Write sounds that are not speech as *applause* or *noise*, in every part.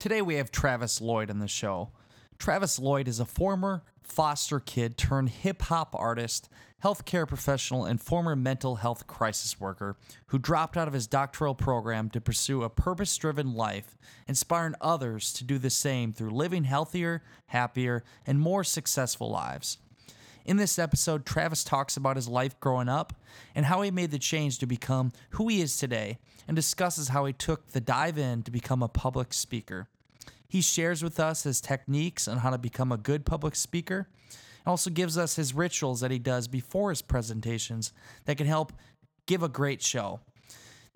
Today we have Travis Lloyd on the show. Travis Lloyd is a former foster kid turned hip hop artist, healthcare professional, and former mental health crisis worker who dropped out of his doctoral program to pursue a purpose driven life, inspiring others to do the same through living healthier, happier, and more successful lives. In this episode, Travis talks about his life growing up and how he made the change to become who he is today and discusses how he took the dive in to become a public speaker. He shares with us his techniques on how to become a good public speaker and also gives us his rituals that he does before his presentations that can help give a great show.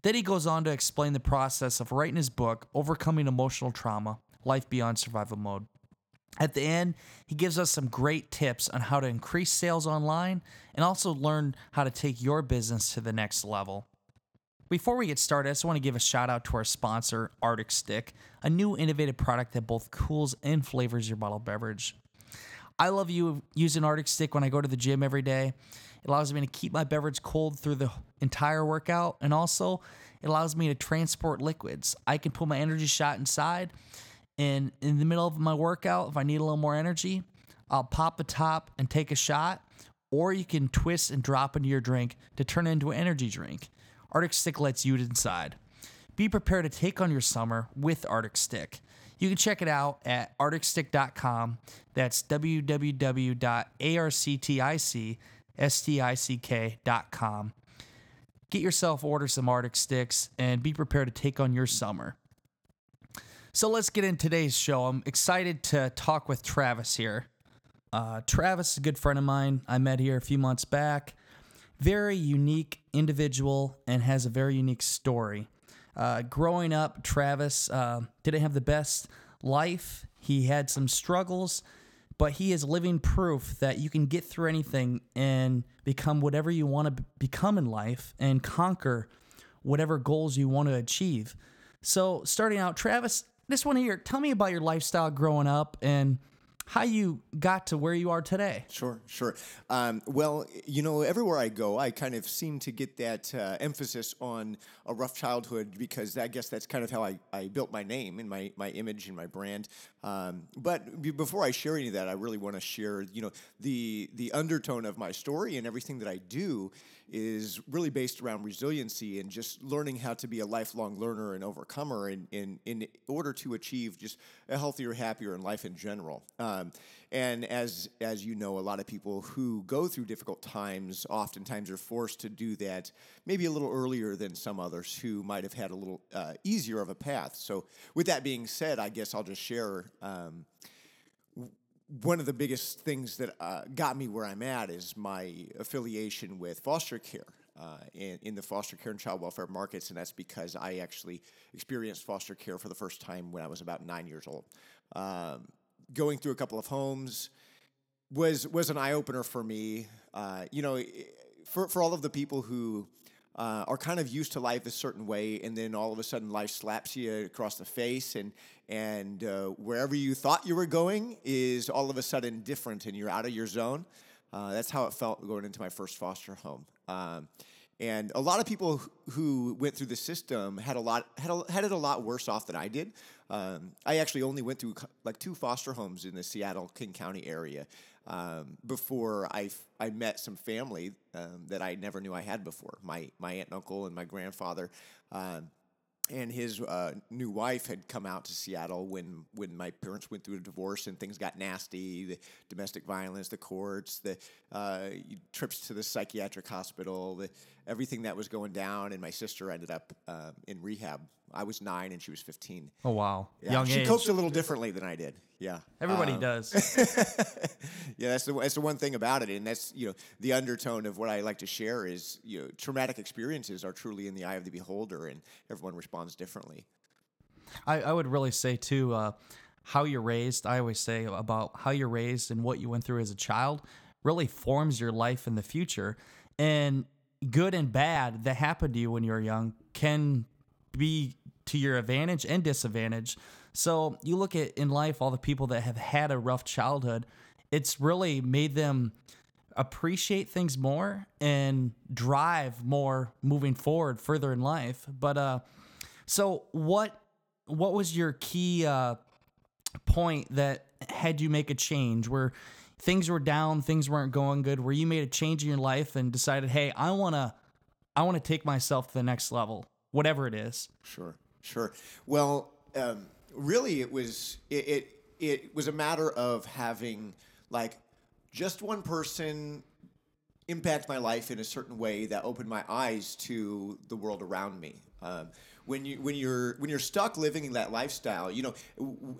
Then he goes on to explain the process of writing his book, Overcoming Emotional Trauma Life Beyond Survival Mode. At the end, he gives us some great tips on how to increase sales online and also learn how to take your business to the next level. Before we get started, I just want to give a shout out to our sponsor, Arctic Stick, a new innovative product that both cools and flavors your bottled beverage. I love you using Arctic Stick when I go to the gym every day. It allows me to keep my beverage cold through the entire workout, and also it allows me to transport liquids. I can put my energy shot inside, and in the middle of my workout, if I need a little more energy, I'll pop the top and take a shot, or you can twist and drop into your drink to turn into an energy drink. Arctic Stick lets you inside. Be prepared to take on your summer with Arctic Stick. You can check it out at arcticstick.com. That's www.arcticstick.com. Get yourself order some Arctic Sticks and be prepared to take on your summer. So let's get in today's show. I'm excited to talk with Travis here. Uh, Travis is a good friend of mine. I met here a few months back. Very unique individual and has a very unique story. Uh, growing up, Travis uh, didn't have the best life. He had some struggles, but he is living proof that you can get through anything and become whatever you want to become in life and conquer whatever goals you want to achieve. So, starting out, Travis, just one here, tell me about your lifestyle growing up and how you got to where you are today. Sure, sure. Um, well, you know, everywhere I go, I kind of seem to get that uh, emphasis on a rough childhood because I guess that's kind of how I, I built my name and my, my image and my brand. Um, but before I share any of that, I really want to share, you know, the the undertone of my story and everything that I do is really based around resiliency and just learning how to be a lifelong learner and overcomer in, in, in order to achieve just a healthier, happier in life in general. Um, and as as you know, a lot of people who go through difficult times oftentimes are forced to do that maybe a little earlier than some others who might have had a little uh, easier of a path. So, with that being said, I guess I'll just share. Um, one of the biggest things that uh, got me where I'm at is my affiliation with foster care uh, in, in the foster care and child welfare markets, and that's because I actually experienced foster care for the first time when I was about nine years old. Um, going through a couple of homes was was an eye opener for me. Uh, you know, for for all of the people who uh, are kind of used to life a certain way, and then all of a sudden life slaps you across the face, and and uh, wherever you thought you were going is all of a sudden different, and you're out of your zone. Uh, that's how it felt going into my first foster home. Um, and a lot of people who went through the system had a lot had, a, had it a lot worse off than I did. Um, I actually only went through like two foster homes in the Seattle King County area um, before I, I met some family um, that I never knew I had before. My my aunt and uncle and my grandfather. Um, and his uh, new wife had come out to Seattle when, when my parents went through a divorce and things got nasty the domestic violence, the courts, the uh, trips to the psychiatric hospital, the, everything that was going down, and my sister ended up uh, in rehab. I was nine and she was 15. Oh wow, Yeah, young she age. coped a little differently than I did. Yeah, Everybody Um, does. *laughs* yeah, that's the that's the one thing about it, and that's you know the undertone of what I like to share is you know traumatic experiences are truly in the eye of the beholder, and everyone responds differently. I, I would really say too, uh, how you're raised. I always say about how you're raised and what you went through as a child really forms your life in the future. And good and bad that happened to you when you were young can be to your advantage and disadvantage. So you look at in life all the people that have had a rough childhood, it's really made them appreciate things more and drive more moving forward further in life. But uh so what what was your key uh point that had you make a change where things were down, things weren't going good, where you made a change in your life and decided, "Hey, I want to I want to take myself to the next level, whatever it is." Sure, sure. Well, um, really, it was it, it it was a matter of having like just one person impact my life in a certain way that opened my eyes to the world around me. Um, when you when you're when you're stuck living that lifestyle, you know,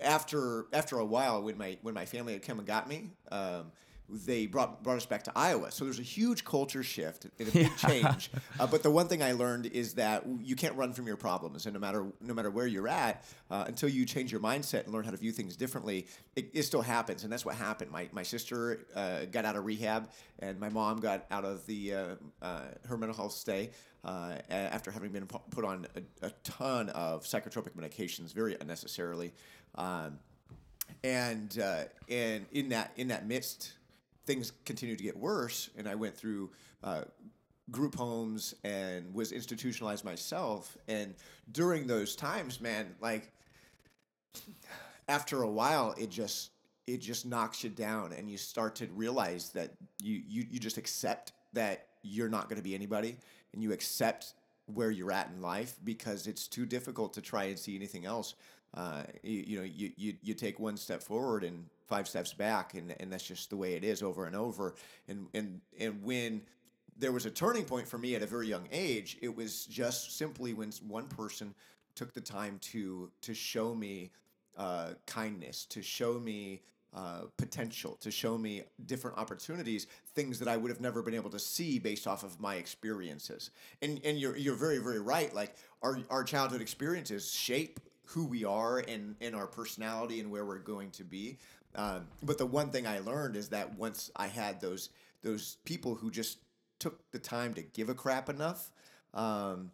after after a while, when my when my family had come and got me. Um, they brought brought us back to Iowa, so there's a huge culture shift and a big *laughs* change. Uh, but the one thing I learned is that you can't run from your problems, and no matter no matter where you're at, uh, until you change your mindset and learn how to view things differently, it, it still happens, and that's what happened. My my sister uh, got out of rehab, and my mom got out of the uh, uh, her mental health stay uh, after having been put on a, a ton of psychotropic medications very unnecessarily. Um, and uh, and in that in that midst, things continued to get worse, and I went through uh, group homes and was institutionalized myself. And during those times, man, like after a while, it just it just knocks you down, and you start to realize that you you, you just accept that you're not going to be anybody, and you accept where you're at in life because it's too difficult to try and see anything else. Uh, you, you know, you, you you take one step forward and five steps back, and, and that's just the way it is over and over. And and and when there was a turning point for me at a very young age, it was just simply when one person took the time to to show me uh, kindness, to show me uh, potential, to show me different opportunities, things that I would have never been able to see based off of my experiences. And and you're you're very very right. Like our our childhood experiences shape who we are and and our personality and where we're going to be. Um, but the one thing I learned is that once I had those those people who just took the time to give a crap enough. Um,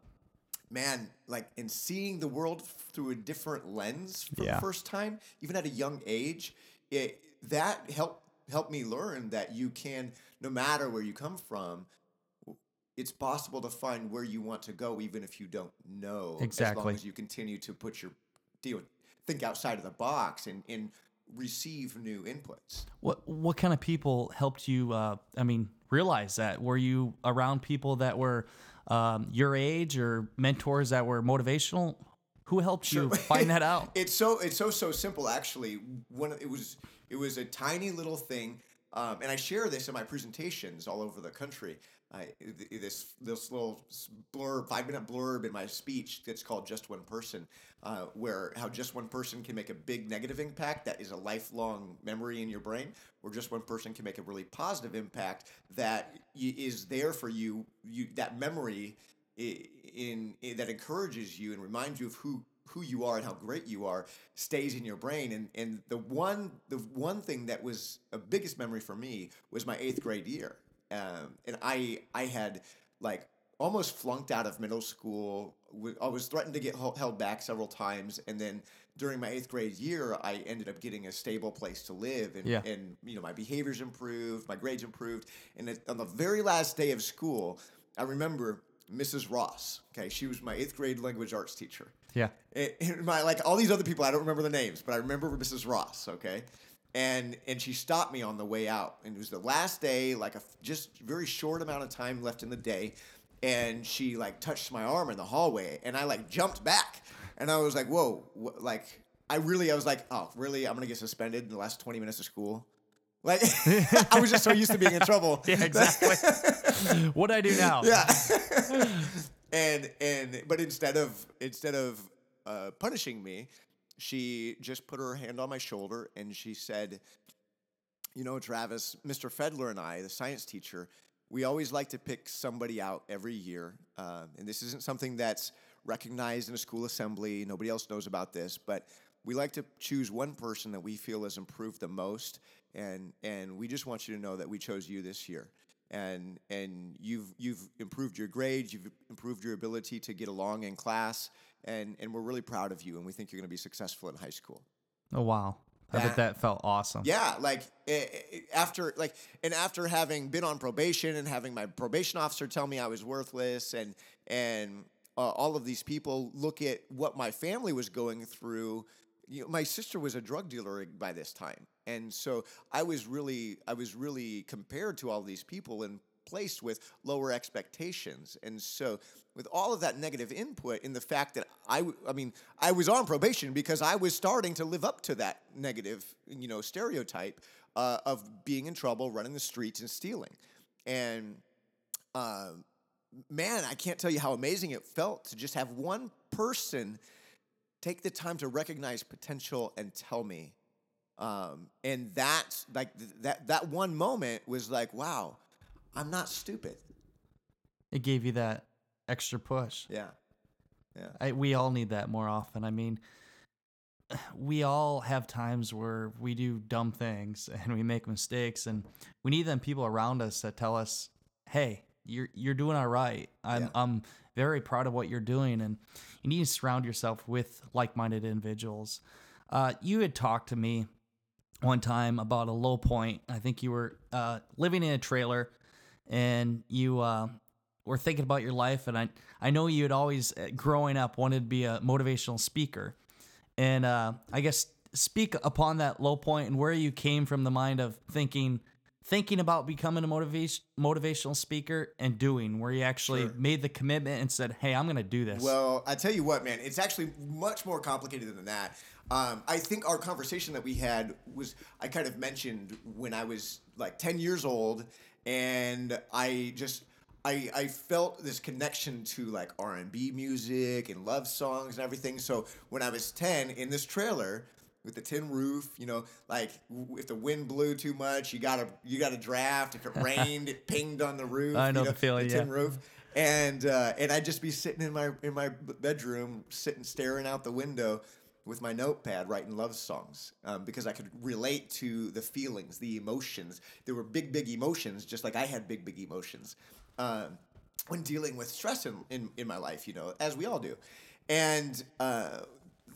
man, like in seeing the world through a different lens for Yeah. the first time, even at a young age, it that helped helped me learn that you can, no matter where you come from, it's possible to find where you want to go, even if you don't know. As Exactly. long as you continue to put your deal, think outside of the box and and receive new inputs. What what kind of people helped you? Uh, I mean, realize that? Were you around people that were um, your age or mentors that were motivational? Who helped you find that out? *laughs* It's so it's so so simple actually. When it was it was a tiny little thing, um, and I share this in my presentations all over the country. I, this this little blurb, five minute blurb in my speech that's called "Just One Person," uh, where how just one person can make a big negative impact that is a lifelong memory in your brain, or just one person can make a really positive impact that is there for you. You that memory in, in that encourages you and reminds you of who who you are and how great you are stays in your brain and and the one the one thing that was a biggest memory for me was my eighth grade year um, and I I had like almost flunked out of middle school I was threatened to get held back several times and then during my eighth grade year I ended up getting a stable place to live and, Yeah. and you know my behaviors improved my grades improved and it, on the very last day of school I remember Mrs. Ross. Okay, she was my eighth grade language arts teacher. Yeah. And- and my like all these other people, I don't remember the names, but I remember Mrs. Ross. Okay, and and she stopped me on the way out, and it was the last day, like a just very short amount of time left in the day, and she like touched my arm in the hallway, and I like jumped back, and I was like, whoa, wh- like I really, I was like, oh, really, I'm gonna get suspended in the last 20 minutes of school. Like *laughs* I was just so used to being in trouble. *laughs* Yeah, exactly. *laughs* what do I do now? Yeah. and and but instead of instead of uh, punishing me, she just put her hand on my shoulder and she said, "You know, Travis, Mr. Fedler and I, the science teacher, we always like to pick somebody out every year, uh, and this isn't something that's recognized in a school assembly. Nobody else knows about this, but." We like to choose one person that we feel has improved the most, and and we just want you to know that we chose you this year and and you've you've improved your grades, you've improved your ability to get along in class, and and we're really proud of you, and we think you're going to be successful in high school. Oh wow. I bet That- felt awesome. Yeah, like after like and after having been on probation and having my probation officer tell me I was worthless, and and uh, all of these people look at what my family was going through. You know, my sister was a drug dealer by this time, and so I was really I was really compared to all these people and placed with lower expectations, and so with all of that negative input in the fact that I, I mean, I was on probation because I was starting to live up to that negative, you know, stereotype uh, of being in trouble, running the streets, and stealing. And uh, man, I can't tell you how amazing it felt to just have one person take the time to recognize potential and tell me. Um, and that's like th- that that one moment was like, wow, I'm not stupid. It gave you that extra push. Yeah. Yeah. I, we all need that more often. I mean, *sighs* we all have times where we do dumb things *laughs* and we make mistakes, and we need them people around us that tell us, "Hey, you're you're doing all right. I'm Yeah. I'm very proud of what you're doing." And you need to surround yourself with like-minded individuals. Uh, you had talked to me one time about a low point. I think you were uh, living in a trailer, and you uh, were thinking about your life. And I I know you had always, uh, growing up, wanted to be a motivational speaker. And uh, I guess speak upon that low point and where you came from the mind of thinking thinking about becoming a motivation motivational speaker and doing where you actually Sure. made the commitment and said hey i'm gonna do this Well, I tell you what, man, it's actually much more complicated than that. Um, I think our conversation that we had was I kind of mentioned when I was like ten years old, and I just I I felt this connection to like R and B music and love songs and everything. So when I was ten in this trailer. With the tin roof, you know, like w- if the wind blew too much, you got a you gotta draft. If it *laughs* rained, it pinged on the roof. I know you the feeling, tin yeah. roof and uh, and I'd just be sitting in my in my bedroom, sitting staring out the window with my notepad, writing love songs um, because I could relate to the feelings, the emotions. There were big, big emotions, just like I had big, big emotions um, when dealing with stress in, in in my life. You know, as we all do, and. Uh,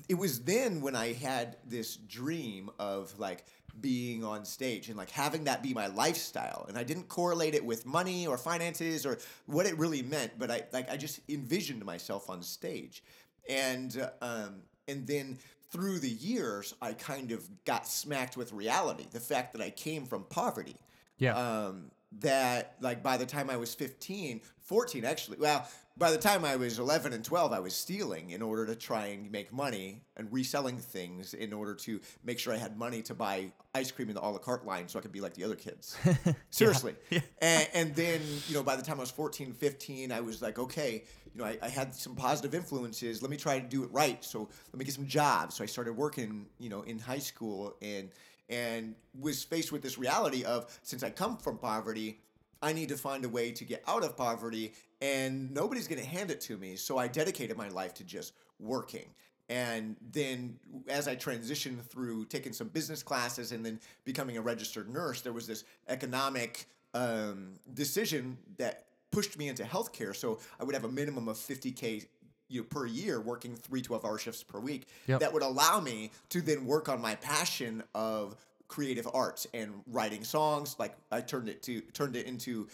it was then when I had this dream of like being on stage and like having that be my lifestyle. And I didn't correlate it with money or finances or what it really meant, but I like I just envisioned myself on stage. And um and then through the years I kind of got smacked with reality, the fact that I came from poverty. Yeah. Um, that like by the time I was 15, 14 actually, well, by the time I was 11 and 12, I was stealing in order to try and make money and reselling things in order to make sure I had money to buy ice cream in the a la carte line so I could be like the other kids. *laughs* Seriously. And, and then, you know, by the time I was 14, 15, I was like, okay, you know, I, I had some positive influences. Let me try to do it right. So let me get some jobs. So I started working, you know, in high school and and was faced with this reality of since I come from poverty, I need to find a way to get out of poverty, and nobody's going to hand it to me. So I dedicated my life to just working. And then, as I transitioned through taking some business classes and then becoming a registered nurse, there was this economic um, decision that pushed me into healthcare. So I would have a minimum of 50K you know, per year working three 12 hour shifts per week Yep. that would allow me to then work on my passion of creative arts and writing songs like i turned it to turned it into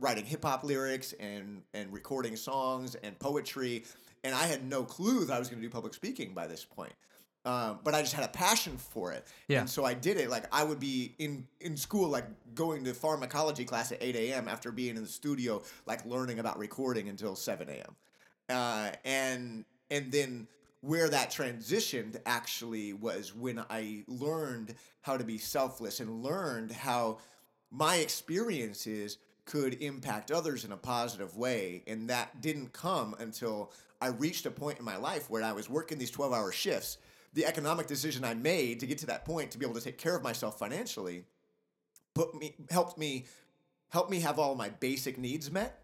writing hip-hop lyrics and and recording songs and poetry and i had no clue that i was going to do public speaking by this point um, but I just had a passion for it, Yeah. and so I did it. Like I would be in in school, like going to pharmacology class at eight a.m. after being in the studio, like learning about recording until seven a.m uh, and and then where that transitioned actually was when I learned how to be selfless and learned how my experiences could impact others in a positive way. And that didn't come until I reached a point in my life where I was working these 12 hour shifts. The economic decision I made to get to that point to be able to take care of myself financially put me helped me helped me have all my basic needs met.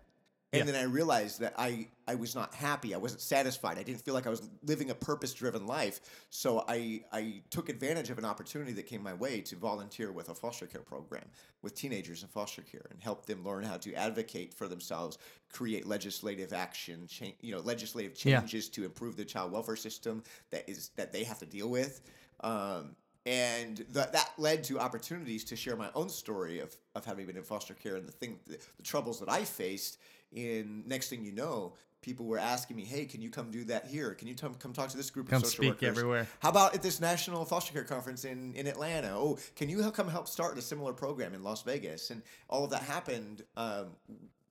And Yeah. then I realized that I, I was not happy. I wasn't satisfied. I didn't feel like I was living a purpose driven life. So I, I took advantage of an opportunity that came my way to volunteer with a foster care program with teenagers in foster care and help them learn how to advocate for themselves, create legislative action, change, you know, legislative Yeah. changes to improve the child welfare system that is that they have to deal with. Um, and th- that led to opportunities to share my own story of, of having been in foster care and the thing the, the troubles that I faced. In next thing you know, people were asking me, "Hey, can you come do that here? Can you come come talk to this group Come of social speak workers? everywhere." How about at this national foster care conference in in Atlanta? Oh, can you help come help start a similar program in Las Vegas?" And all of that happened. Um,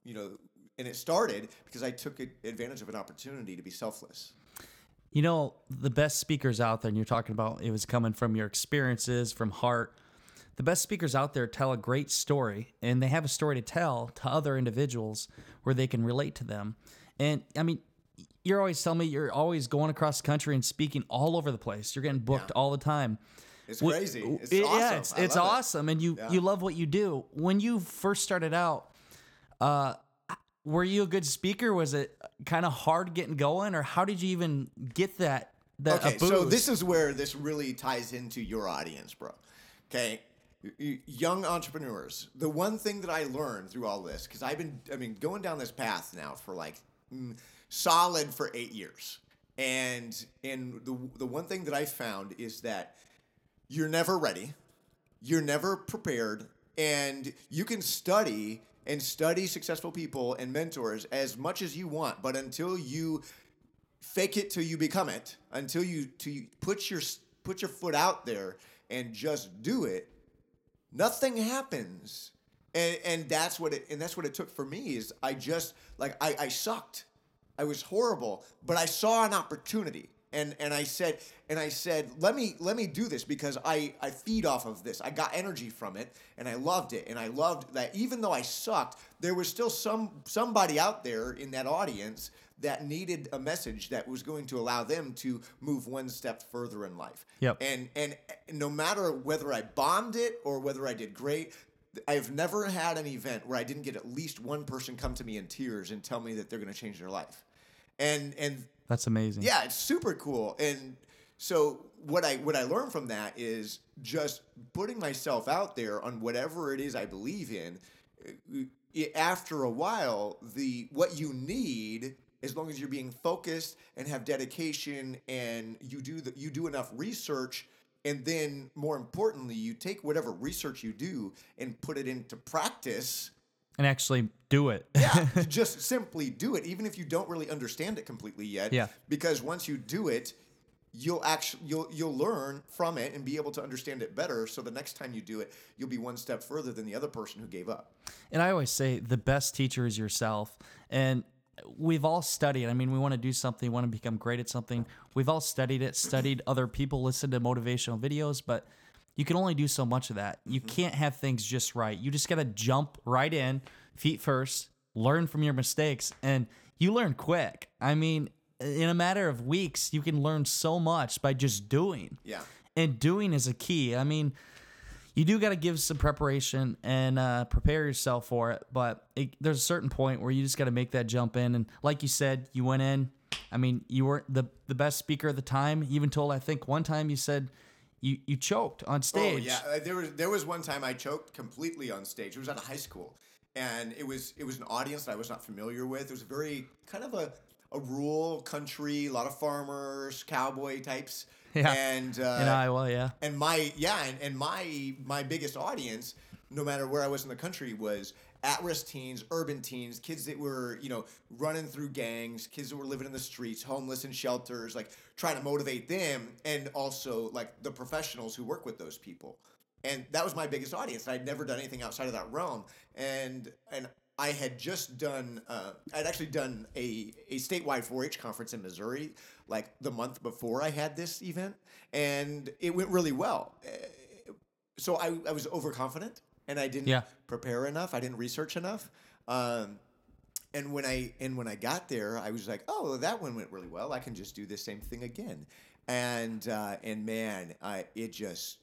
you know, and it started because I took advantage of an opportunity to be selfless. You know, the best speakers out there, and you're talking about it was coming from your experiences, from heart. The best speakers out there tell a great story, and they have a story to tell to other individuals where they can relate to them. And I mean, you're always telling me you're always going across the country and speaking all over the place. You're getting booked all the time. It's crazy. It's it- awesome. Yeah, it's, it's love it. awesome, and you you love what you do. When you first started out, uh, were you a good speaker? Was it kind of hard getting going, or how did you even get that? That Okay, so this is where this really ties into your audience, bro. Okay, young entrepreneurs. The one thing that I learned through all this, because I've been, I mean, going down this path now for like mm, solid for eight years, and and the the one thing that I found is that you're never ready, you're never prepared, and you can study and study successful people and mentors as much as you want, but until you fake it till you become it until you to put your put your foot out there and just do it nothing happens. And and that's what it and that's what it took for me is i just like i i sucked. I was horrible but i saw an opportunity. And and i said and i said let me let me do this because i i feed off of this. I got energy from it and i loved it. And i loved that even though i sucked there was still some somebody out there in that audience that needed a message that was going to allow them to move one step further in life Yep. and and no matter whether I bombed it or whether I did great, I've never had an event where I didn't get at least one person come to me in tears and tell me that they're going to change their life. And and That's amazing. yeah, it's super cool. And so what I what I learned from that is just putting myself out there on whatever it is I believe in. After a while, the what you need, as long as you're being focused and have dedication, and you do the, you do enough research, and then more importantly, you take whatever research you do and put it into practice And actually do it. yeah, *laughs* just simply do it, even if you don't really understand it completely yet. Yeah. Because once you do it, you'll actually you'll you'll learn from it and be able to understand it better. So the next time you do it, you'll be one step further than the other person who gave up. And I always say the best teacher is yourself. And we've all studied. I mean, we want to do something, want to become great at something. We've all studied it, studied other people, listened to motivational videos, but you can only do so much of that. You mm-hmm. can't have things just right. You just got to jump right in, feet first, learn from your mistakes, and you learn quick. I mean, in a matter of weeks, you can learn so much by just doing. Yeah. And doing is a key. I mean, you do got to give some preparation and uh, prepare yourself for it. But it, there's a certain point where you just got to make that jump in. And like you said, you went in. I mean, you weren't the the best speaker at the time. You even told I think one time you said you you choked on stage. Oh yeah, uh, there was there was one time I choked completely on stage. It was at a high school, and it was it was an audience that I was not familiar with. It was a very kind of a a rural country, a lot of farmers, cowboy types. *laughs* Yeah. and uh, in Iowa. Yeah, and my yeah and, and my my biggest audience no matter where i was in the country was at-risk teens urban teens kids that were you know running through gangs kids that were living in the streets homeless in shelters like trying to motivate them and also like the professionals who work with those people and that was my biggest audience i'd never done anything outside of that realm and and I had just done, uh, I'd actually done a, a statewide 4 H conference in Missouri like the month before I had this event, and it went really well. Uh, So I, I was overconfident and I didn't Yeah. prepare enough, I didn't research enough. Um, and when I and when I got there, I was like, oh, that one went really well. I can just do the same thing again. And uh, and man, I, it just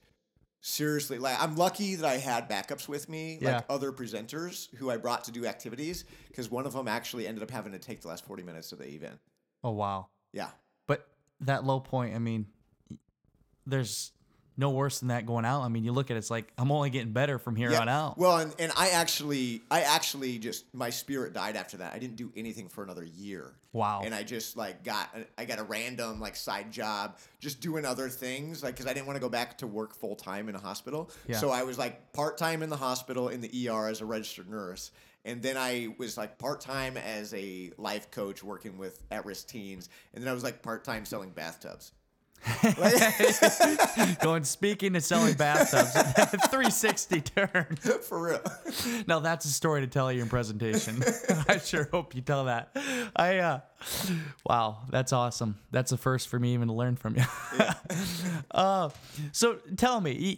seriously like I'm lucky that I had backups with me, Yeah. like other presenters who I brought to do activities, because one of them actually ended up having to take the last 40 minutes of the event. Oh wow. Yeah. But that low point, I mean, there's no worse than that going out. I mean, you look at it, it's like I'm only getting better from here on out. Well, and, and I actually, I actually just my spirit died after that. I didn't do anything for another year. Wow. And I just like got, I got a random like side job, just doing other things, like because I didn't want to go back to work full time in a hospital. Yeah. So I was like part time in the hospital in the ER as a registered nurse. And then I was like part time as a life coach working with at risk teens. And then I was like part time selling bathtubs. *laughs* Going speaking and selling bathtubs. *laughs* 360 turn. *laughs* for real. Now that's a story to tell at your presentation. I sure hope you tell that. I uh wow, that's awesome. That's the first for me even to learn from you. uh so tell me, you,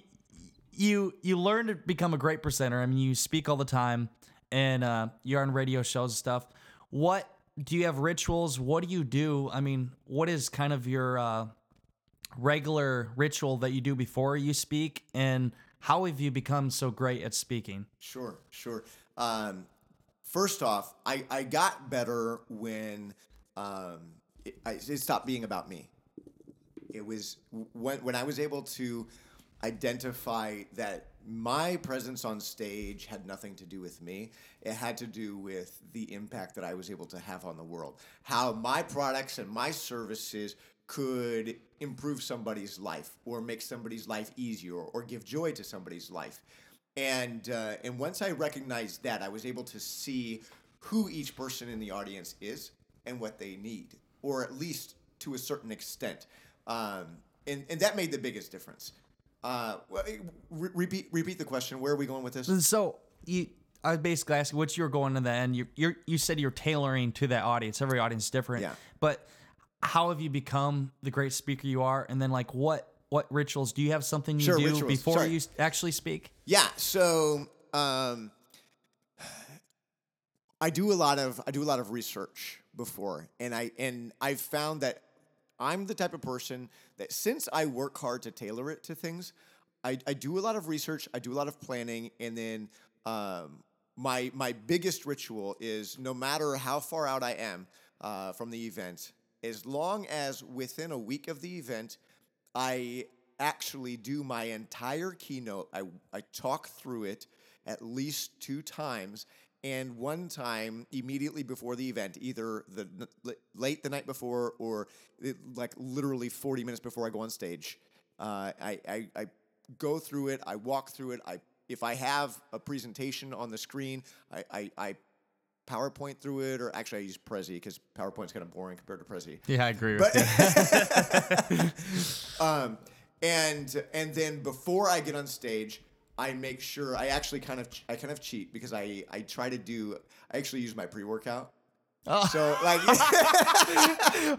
you you learn to become a great presenter. I mean, you speak all the time and uh you're on radio shows and stuff. What do you have rituals? What do you do? I mean, what is kind of your uh regular ritual that you do before you speak and how have you become so great at speaking? Sure, sure. Um, first off, I, I got better when um, it, I, it stopped being about me. It was when, when I was able to identify that my presence on stage had nothing to do with me. It had to do with the impact that I was able to have on the world. How my products and my services could improve somebody's life or make somebody's life easier or give joy to somebody's life. And uh, and once I recognized that, I was able to see who each person in the audience is and what they need, or at least to a certain extent. Um, and and that made the biggest difference. Uh, well, re- repeat repeat the question. Where are we going with this? So you, I was basically asking what you were going to the end. You, you're, you said you're tailoring to that audience. Every audience is different. Yeah. But how have you become the great speaker you are? And then like what what rituals do you have something you Sure, do rituals. before Sorry. you actually speak? Yeah. So um, I do a lot of I do a lot of research before, and I and I've found that I'm the type of person that since I work hard to tailor it to things, I, I do a lot of research, I do a lot of planning, and then um, my my biggest ritual is no matter how far out I am uh, from the event, as long as within a week of the event, I actually do my entire keynote. I, I talk through it at least two times. And one time immediately before the event, either the late the night before or it, like literally 40 minutes before I go on stage, uh, I, I, I go through it. I walk through it. I if I have a presentation on the screen, I, I, I PowerPoint through it, or actually I use Prezi because PowerPoint's kind of boring compared to Prezi. Yeah, I agree But *laughs* um, and and then before I get on stage, I make sure I actually kind of I kind of cheat because I I try to do I actually use my pre workout. Oh. So like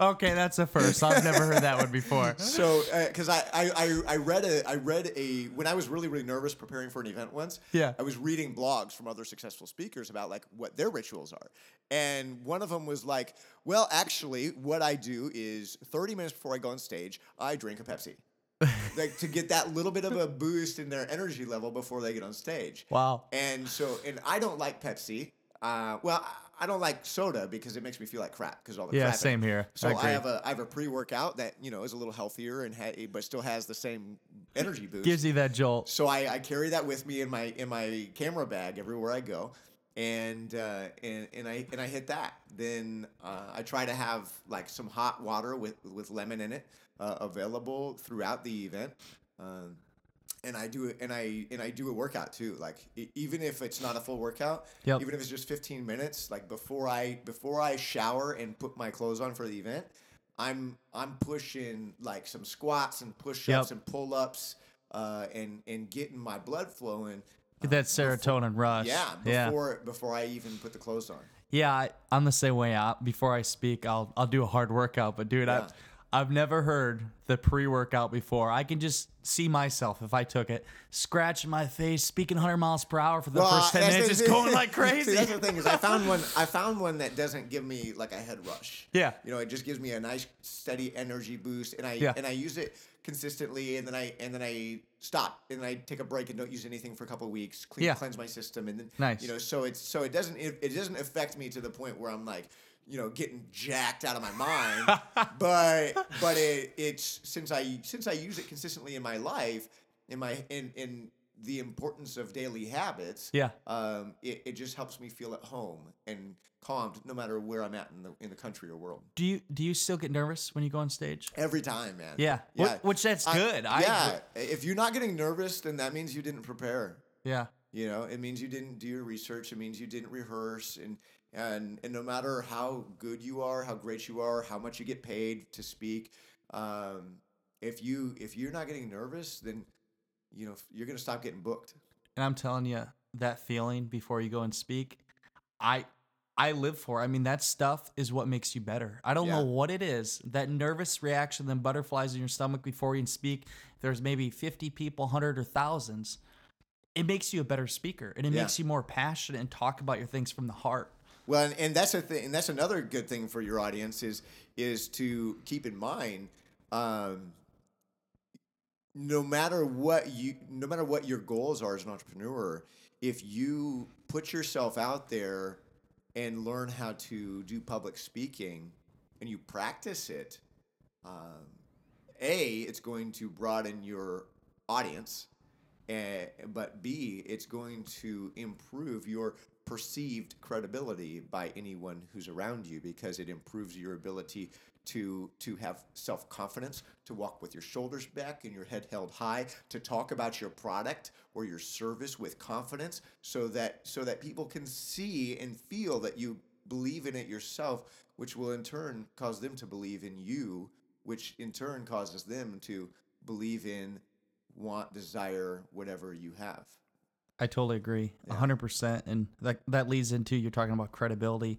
*laughs* okay, that's a first. I've never heard that one before. *laughs* so because I, I I I read a I read a when I was really really nervous preparing for an event once. Yeah. I was reading blogs from other successful speakers about like what their rituals are, and one of them was like, well, actually, what I do is 30 minutes before I go on stage, I drink a Pepsi. *laughs* like to get that little bit of a boost in their energy level before they get on stage. Wow. And so, and I don't like Pepsi. Uh, well, I- don't like soda because it makes me feel like crap because all the Yeah, crap same here. So I I, have a I have a pre workout that you know is a little healthier and ha- but still has the same energy boost. Gives you that jolt. so I, I carry that with me in my in my camera bag everywhere I go, and uh, and and I and I hit that. Then uh, I try to have like some hot water with with lemon in it uh, available throughout the event. Um, and I do it, and I and I do a workout too. Like e- even if it's not a full workout, Yep. even if it's just 15 minutes, like before I before I shower and put my clothes on for the event, I'm I'm pushing like some squats and push-ups Yep. and pull-ups, uh, and and getting my blood flowing. Get that serotonin rush. Yeah, Yeah. before before I even put the clothes on. Yeah, I, I'm the same way. I, before I speak, I'll I'll do a hard workout. But dude, Yeah. I've never heard the pre workout before. I can just see myself if I took it, scratching my face, speaking 100 miles per hour for the Well, first 10 minutes, just going *laughs* like See, crazy. that's the thing is I found one. *laughs* I found one that doesn't give me like a head rush. Yeah. You know, it just gives me a nice steady energy boost, and I Yeah. and I use it consistently, and then I and then I stop, and then I take a break and don't use anything for a couple of weeks, clean, Yeah. cleanse my system, and then Nice. You know, so it's so it doesn't it, it doesn't affect me to the point where I'm like. You know, getting jacked out of my mind, *laughs* but but it it's since I since I use it consistently in my life, in my in in the importance of daily habits, Yeah. um, it, it just helps me feel at home and calmed no matter where I'm at in the in the country or world. do you do you still get nervous when you go on stage? Every time, man. Yeah. Yeah. which that's I- good. I, yeah. If you're not getting nervous, then that means you didn't prepare. Yeah. You know, it means you didn't do your research. It means you didn't rehearse, and and and no matter how good you are, how great you are, how much you get paid to speak, um, if you if you're not getting nervous, then you know you're gonna stop getting booked. And I'm telling you, that feeling before you go and speak, I I live for. I mean, that stuff is what makes you better. I don't know what it is. That nervous reaction, then butterflies in your stomach before you speak. There's maybe 50 people, 100 or thousands. It makes you a better speaker and it Yeah. makes you more passionate and talk about your things from the heart. Well, and, and that's a thing, and that's another good thing for your audience is is to keep in mind, um, no matter what you, no matter what your goals are as an entrepreneur, if you put yourself out there and learn how to do public speaking, and you practice it, um, a it's going to broaden your audience uh, but B, it's going to improve your perceived credibility by anyone who's around you because it improves your ability to to have self confidence, to walk with your shoulders back and your head held high, to talk about your product or your service with confidence, so that so that people can see and feel that you believe in it yourself, which will in turn cause them to believe in you, which in turn causes them to believe in want, desire, whatever you have. I totally agree, a hundred percent, and that that leads into you're talking about credibility.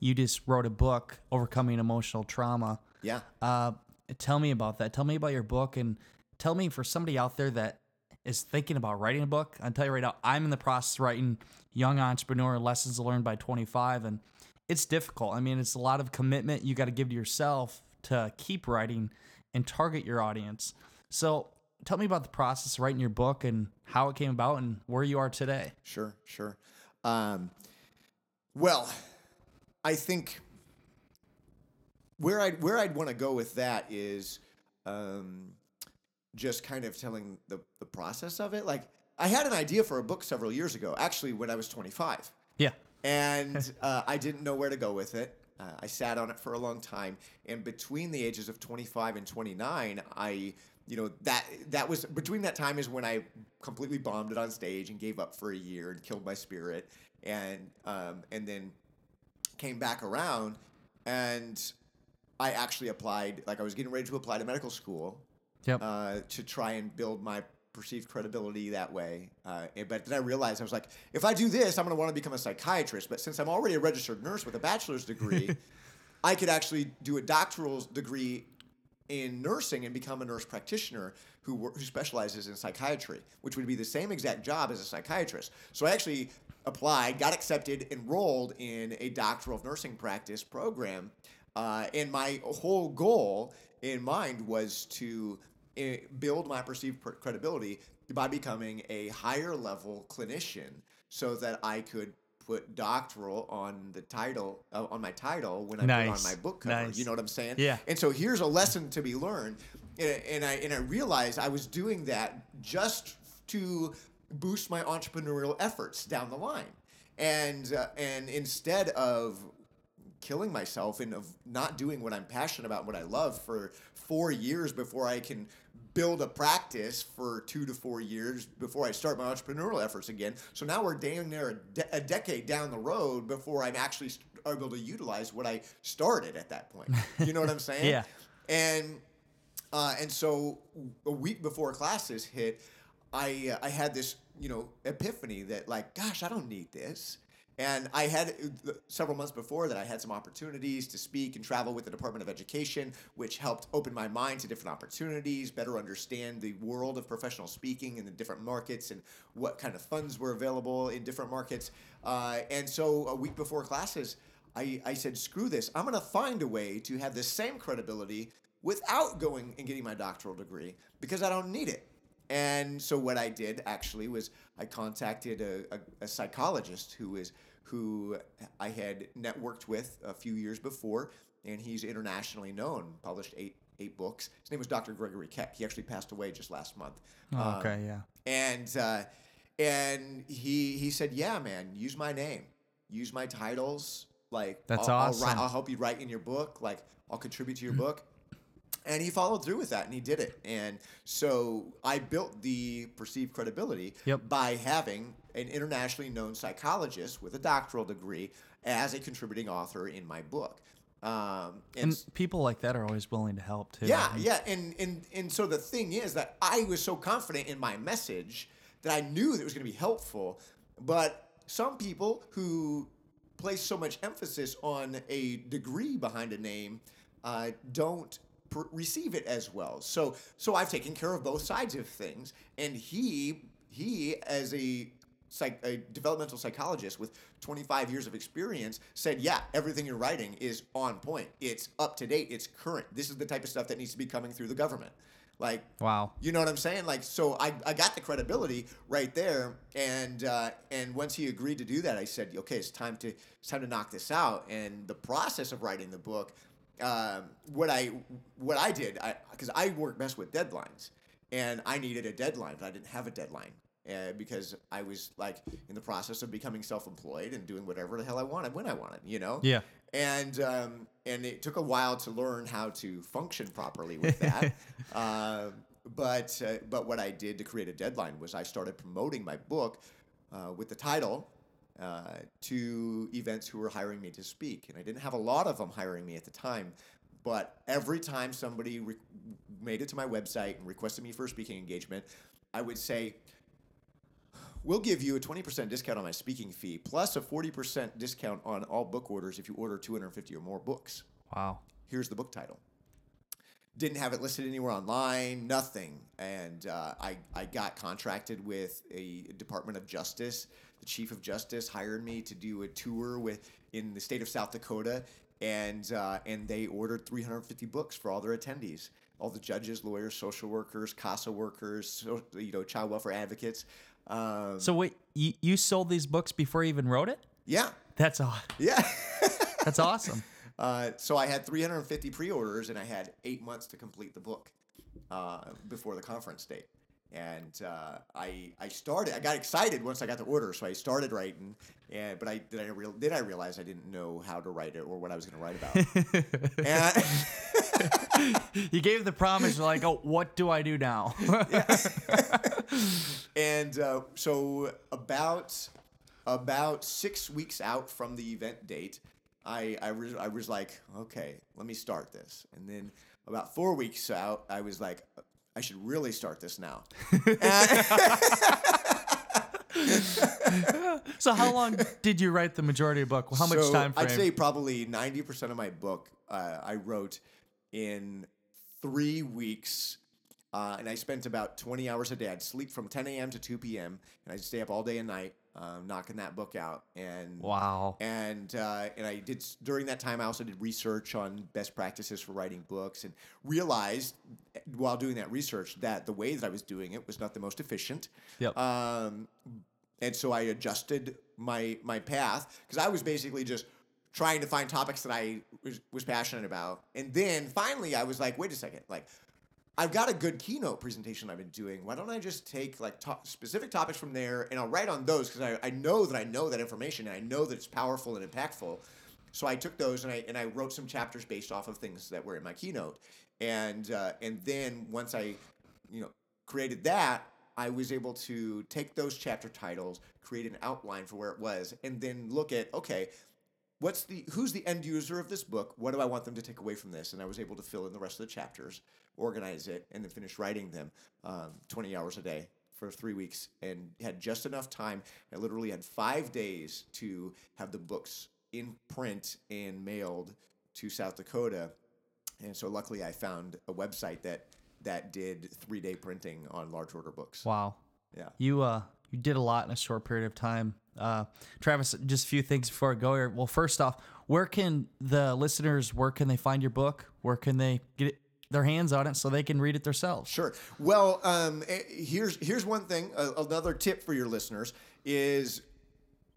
You just wrote a book, overcoming emotional trauma. Yeah. Uh, tell me about that. Tell me about your book, and tell me for somebody out there that is thinking about writing a book. I'll tell you right now, I'm in the process of writing Young Entrepreneur Lessons Learned by 25, and it's difficult. I mean, it's a lot of commitment you got to give to yourself to keep writing and target your audience. So, tell me about the process of writing your book and how it came about and where you are today. Sure, sure. Um, well, I think where I'd where I'd want to go with that is um, just kind of telling the the process of it. Like I had an idea for a book several years ago, actually when I was 25. Yeah. and *laughs* uh, I didn't know where to go with it. Uh, I sat on it for a long time, and between the ages of 25 and 29, I, you know, that that was between that time is when I completely bombed it on stage and gave up for a year and killed my spirit, and um, and then came back around, and I actually applied. Like I was getting ready to apply to medical school, Yep. uh, to try and build my perceived credibility that way. Uh, and- but then I realized I was like, if I do this, I'm going to want to become a psychiatrist. But since I'm already a registered nurse with a bachelor's degree, *laughs* I could actually do a doctoral degree in nursing and become a nurse practitioner who, who specializes in psychiatry, which would be the same exact job as a psychiatrist. So I actually applied, got accepted, enrolled in a doctoral of nursing practice program. Uh, and my whole goal in mind was to uh, build my perceived credibility by becoming a higher level clinician so that I could put doctoral on the title uh, on my title when I put on my book cover. Nice. You know what I'm saying? Yeah. And so here's a lesson to be learned, and, and I and I realized I was doing that just to boost my entrepreneurial efforts down the line, and uh, and instead of killing myself and of not doing what I'm passionate about, what I love for four years before I can build a practice for two to four years before I start my entrepreneurial efforts again. So now we're damn near a, de- a decade down the road before I'm actually st- able to utilize what I started at that point. You know what I'm *laughs* saying? Yeah. And uh, and so a week before classes hit, I uh, I had this you know epiphany that like, gosh, I don't need this. And I had several months before that, I had some opportunities to speak and travel with the Department of Education, which helped open my mind to different opportunities, better understand the world of professional speaking in the different markets and what kind of funds were available in different markets. Uh, and so a week before classes, I, I said, screw this. I'm going to find a way to have the same credibility without going and getting my doctoral degree because I don't need it. And so what I did actually was I contacted a, a, a psychologist who is who I had networked with a few years before, and he's internationally known, published eight eight books. His name was Dr. Gregory Keck. He actually passed away just last month. Oh, Um, okay, yeah. and uh, and he he said, "Yeah, man, use my name, use my titles. Like That's I'll, I'll, awesome. I'll help you write in your book. Like I'll contribute to your book." And he followed through with that, and he did it. And so I built the perceived credibility Yep. by having an internationally known psychologist with a doctoral degree as a contributing author in my book. Um, and And people like that are always willing to help too. yeah, yeah, and and and so the thing is that I was so confident in my message that I knew that it was going to be helpful, but some people who place so much emphasis on a degree behind a name uh, don't receive it as well. So so I've taken care of both sides of things, and he he as a psych, a developmental psychologist with 25 years of experience said, "Yeah, everything you're writing is on point. It's up to date. It's current. This is the type of stuff that needs to be coming through the government." Like, Wow. you know what I'm saying? Like, so I, I got the credibility right there, and uh, and once he agreed to do that, I said, okay, it's time to it's time to knock this out. And the process of writing the book, um, what I what I did, I because I work best with deadlines, and I needed a deadline, but I didn't have a deadline. Uh, because I was like in the process of becoming self-employed and doing whatever the hell I wanted when I wanted, you know. Yeah. And um, and it took a while to learn how to function properly with that. uh, *laughs* but uh, but what I did to create a deadline was I started promoting my book uh, with the title uh, to events who were hiring me to speak, and I didn't have a lot of them hiring me at the time. But every time somebody re- made it to my website and requested me for a speaking engagement, I would say, We'll give you a 20% discount on my speaking fee, plus a 40% discount on all book orders if you order 250 or more books. Wow. Here's the book title. Didn't have it listed anywhere online, nothing. And uh, I, I got contracted with a Department of Justice. The Chief of Justice hired me to do a tour with in the state of South Dakota, and uh, and they ordered 350 books for all their attendees, all the judges, lawyers, social workers, CASA workers, so, you know, child welfare advocates. Um, So wait, you, you sold these books before you even wrote it? yeah, That's aw- yeah. *laughs* *laughs* that's awesome. Uh, so I had 350 pre-orders, and I had eight months to complete the book uh, before the conference date. And uh, I I started. I got excited once I got the order, so I started writing. And but I did I real did I realize I didn't know how to write it or what I was going to write about. *laughs* and *laughs* you gave the promise, like, oh, what do I do now? *laughs* and uh, so about about six weeks out from the event date, I I was, I was like, okay, let me start this. And then about four weeks out, I was like, I should really start this now. *laughs* *laughs* so how long did you write the majority of the book? How much So time frame? I'd say probably ninety percent of my book uh, I wrote in three weeks. Uh, and I spent about 20 hours a day. I'd sleep from 10 a.m. to 2 p.m. and I'd stay up all day and night, um, knocking that book out. And wow. and uh, and I did during that time. I also did research on best practices for writing books, and realized eh, while doing that research that the way that I was doing it was not the most efficient. Yep. Um, and so I adjusted my my path because I was basically just trying to find topics that I was, was passionate about, and then finally I was like, wait a second, like. I've got a good keynote presentation I've been doing. Why don't I just take like to- specific topics from there and I'll write on those because I, I know that I know that information and I know that it's powerful and impactful. So I took those and I and I wrote some chapters based off of things that were in my keynote. And uh, and then once I, you know, created that, I was able to take those chapter titles, create an outline for where it was, and then look at okay, what's the who's the end user of this book? What do I want them to take away from this? And I was able to fill in the rest of the chapters, organize it, and then finish writing them um, 20 hours a day for three weeks and had just enough time. I literally had five days to have the books in print and mailed to South Dakota. And so luckily I found a website that that did three day printing on large order books. Wow. Yeah. You uh you did a lot in a short period of time. Uh Travis, just a few things before I go here. Well, first off, where can the listeners where can they find your book? Where can they get it, their hands on it so they can read it themselves? Sure. Well, um, eh, here's here's one thing. Uh, another tip for your listeners is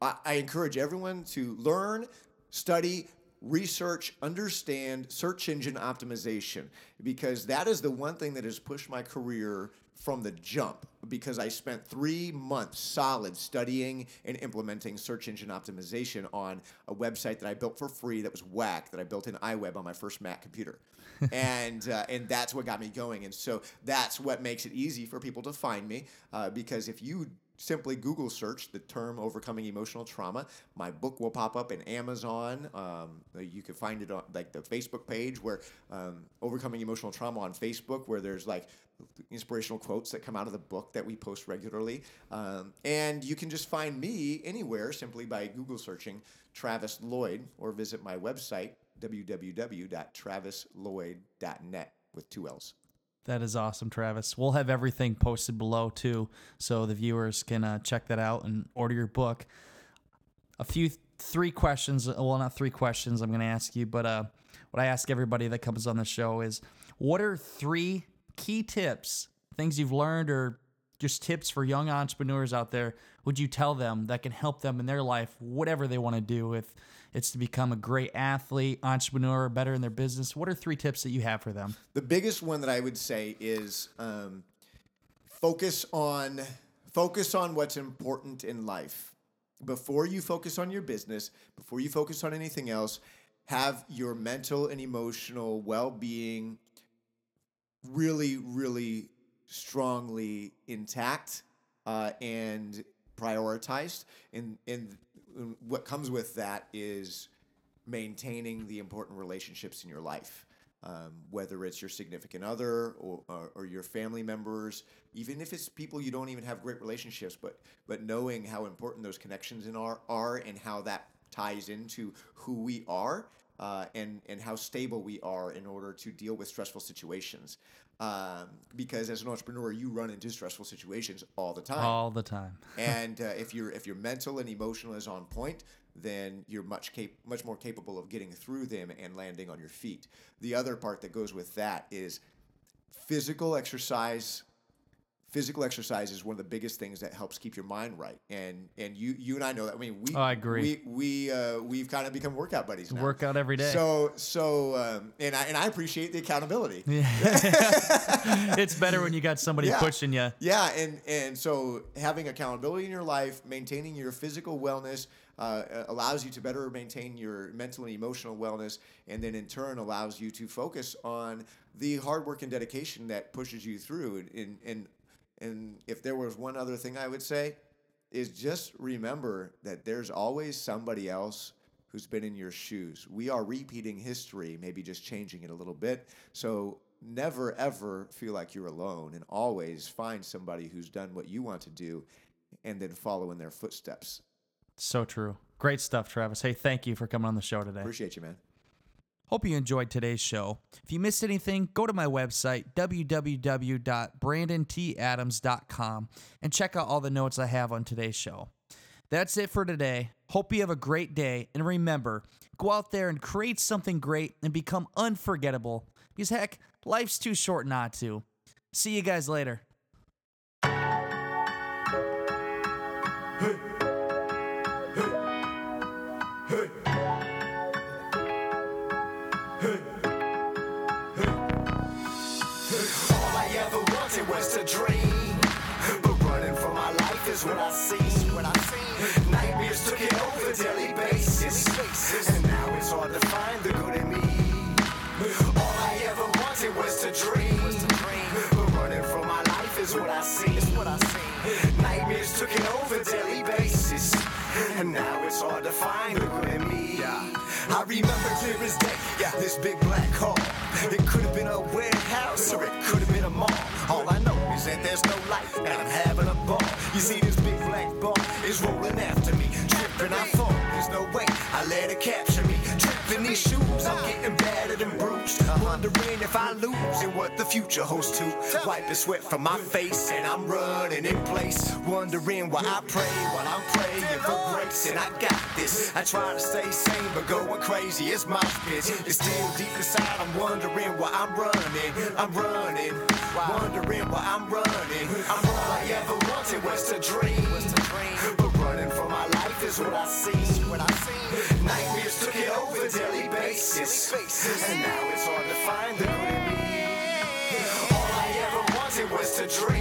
I, I encourage everyone to learn, study, research, understand search engine optimization because that is the one thing that has pushed my career from the jump because I spent three months solid studying and implementing search engine optimization on a website that I built for free that was whack that I built in iWeb on my first Mac computer. *laughs* and uh, and that's what got me going. And so that's what makes it easy for people to find me uh, because if you simply Google search the term overcoming emotional trauma. My book will pop up in Amazon. Um, you can find it on like the Facebook page where um, overcoming emotional trauma on Facebook, where there's like inspirational quotes that come out of the book that we post regularly. Um, and you can just find me anywhere simply by Google searching Travis Lloyd or visit my website www.travislloyd.net with two L's. That is awesome, Travis. We'll have everything posted below too, so the viewers can uh, check that out and order your book. A few, three questions. Well, not three questions. I'm going to ask you, but uh, what I ask everybody that comes on the show is, what are three key tips, things you've learned, or just tips for young entrepreneurs out there? Would you tell them that can help them in their life, whatever they want to do? If it's to become a great athlete, entrepreneur, better in their business. What are three tips that you have for them? The biggest one that I would say is um, focus on focus on what's important in life. Before you focus on your business, before you focus on anything else, have your mental and emotional well-being really, really strongly intact uh, and prioritized. And and what comes with that is maintaining the important relationships in your life. Um, whether it's your significant other or, or, or, your family members, even if it's people you don't even have great relationships, but but knowing how important those connections in are are and how that ties into who we are uh, and and how stable we are in order to deal with stressful situations. Um, because as an entrepreneur, you run into stressful situations all the time. All the time. *laughs* and uh, if your if your mental and emotional is on point, then you're much cap- much more capable of getting through them and landing on your feet. The other part that goes with that is physical exercise physical exercise is one of the biggest things that helps keep your mind right. And and you you and I know that. I mean, we oh, I agree. We we uh, we've kind of become workout buddies. Now. Workout every day. So so um, and I and I appreciate the accountability. Yeah. *laughs* it's better when you got somebody yeah. pushing you. Yeah, and and so having accountability in your life, maintaining your physical wellness. Uh, allows you to better maintain your mental and emotional wellness, and then in turn allows you to focus on the hard work and dedication that pushes you through. And, and and if there was one other thing I would say, is just remember that there's always somebody else who's been in your shoes. We are repeating history, maybe just changing it a little bit. So never ever feel like you're alone and always find somebody who's done what you want to do and then follow in their footsteps. So true. Great stuff, Travis. Hey, thank you for coming on the show today. Appreciate you, man. Hope you enjoyed today's show. If you missed anything, go to my website, www.brandonTadams.com, and check out all the notes I have on today's show. That's it for today. Hope you have a great day. And remember, go out there and create something great and become unforgettable. Because heck, life's too short not to. See you guys later. And now it's hard to find the good in me. All I ever wanted was to dream. But running from my life is what I see. What I see. Nightmares took it over daily basis. And now it's hard to find the good in me. I remember clear as day, yeah, this big black hole. It could have been a warehouse or it could have been a mall. All I know is that there's no light, and I'm having a ball. You see, this big black ball is rolling after me. Tripping, I fall, there's no way I let it capture me. Tripping these shoes, I'm getting battered and bruised. Wondering if I lose and what the future holds to. The sweat from my face, and I'm running in place. Wondering why I pray while I'm praying for grace, and I got this. I try to stay sane, but going crazy, it's my pitch. It's still deep inside, I'm wondering why I'm running. I'm running, wondering why I'm running. I'm all I ever wanted was to dream. Is what I see. Nightmares took it over daily basis. And now it's hard to find the good in me. All I ever wanted was to dream.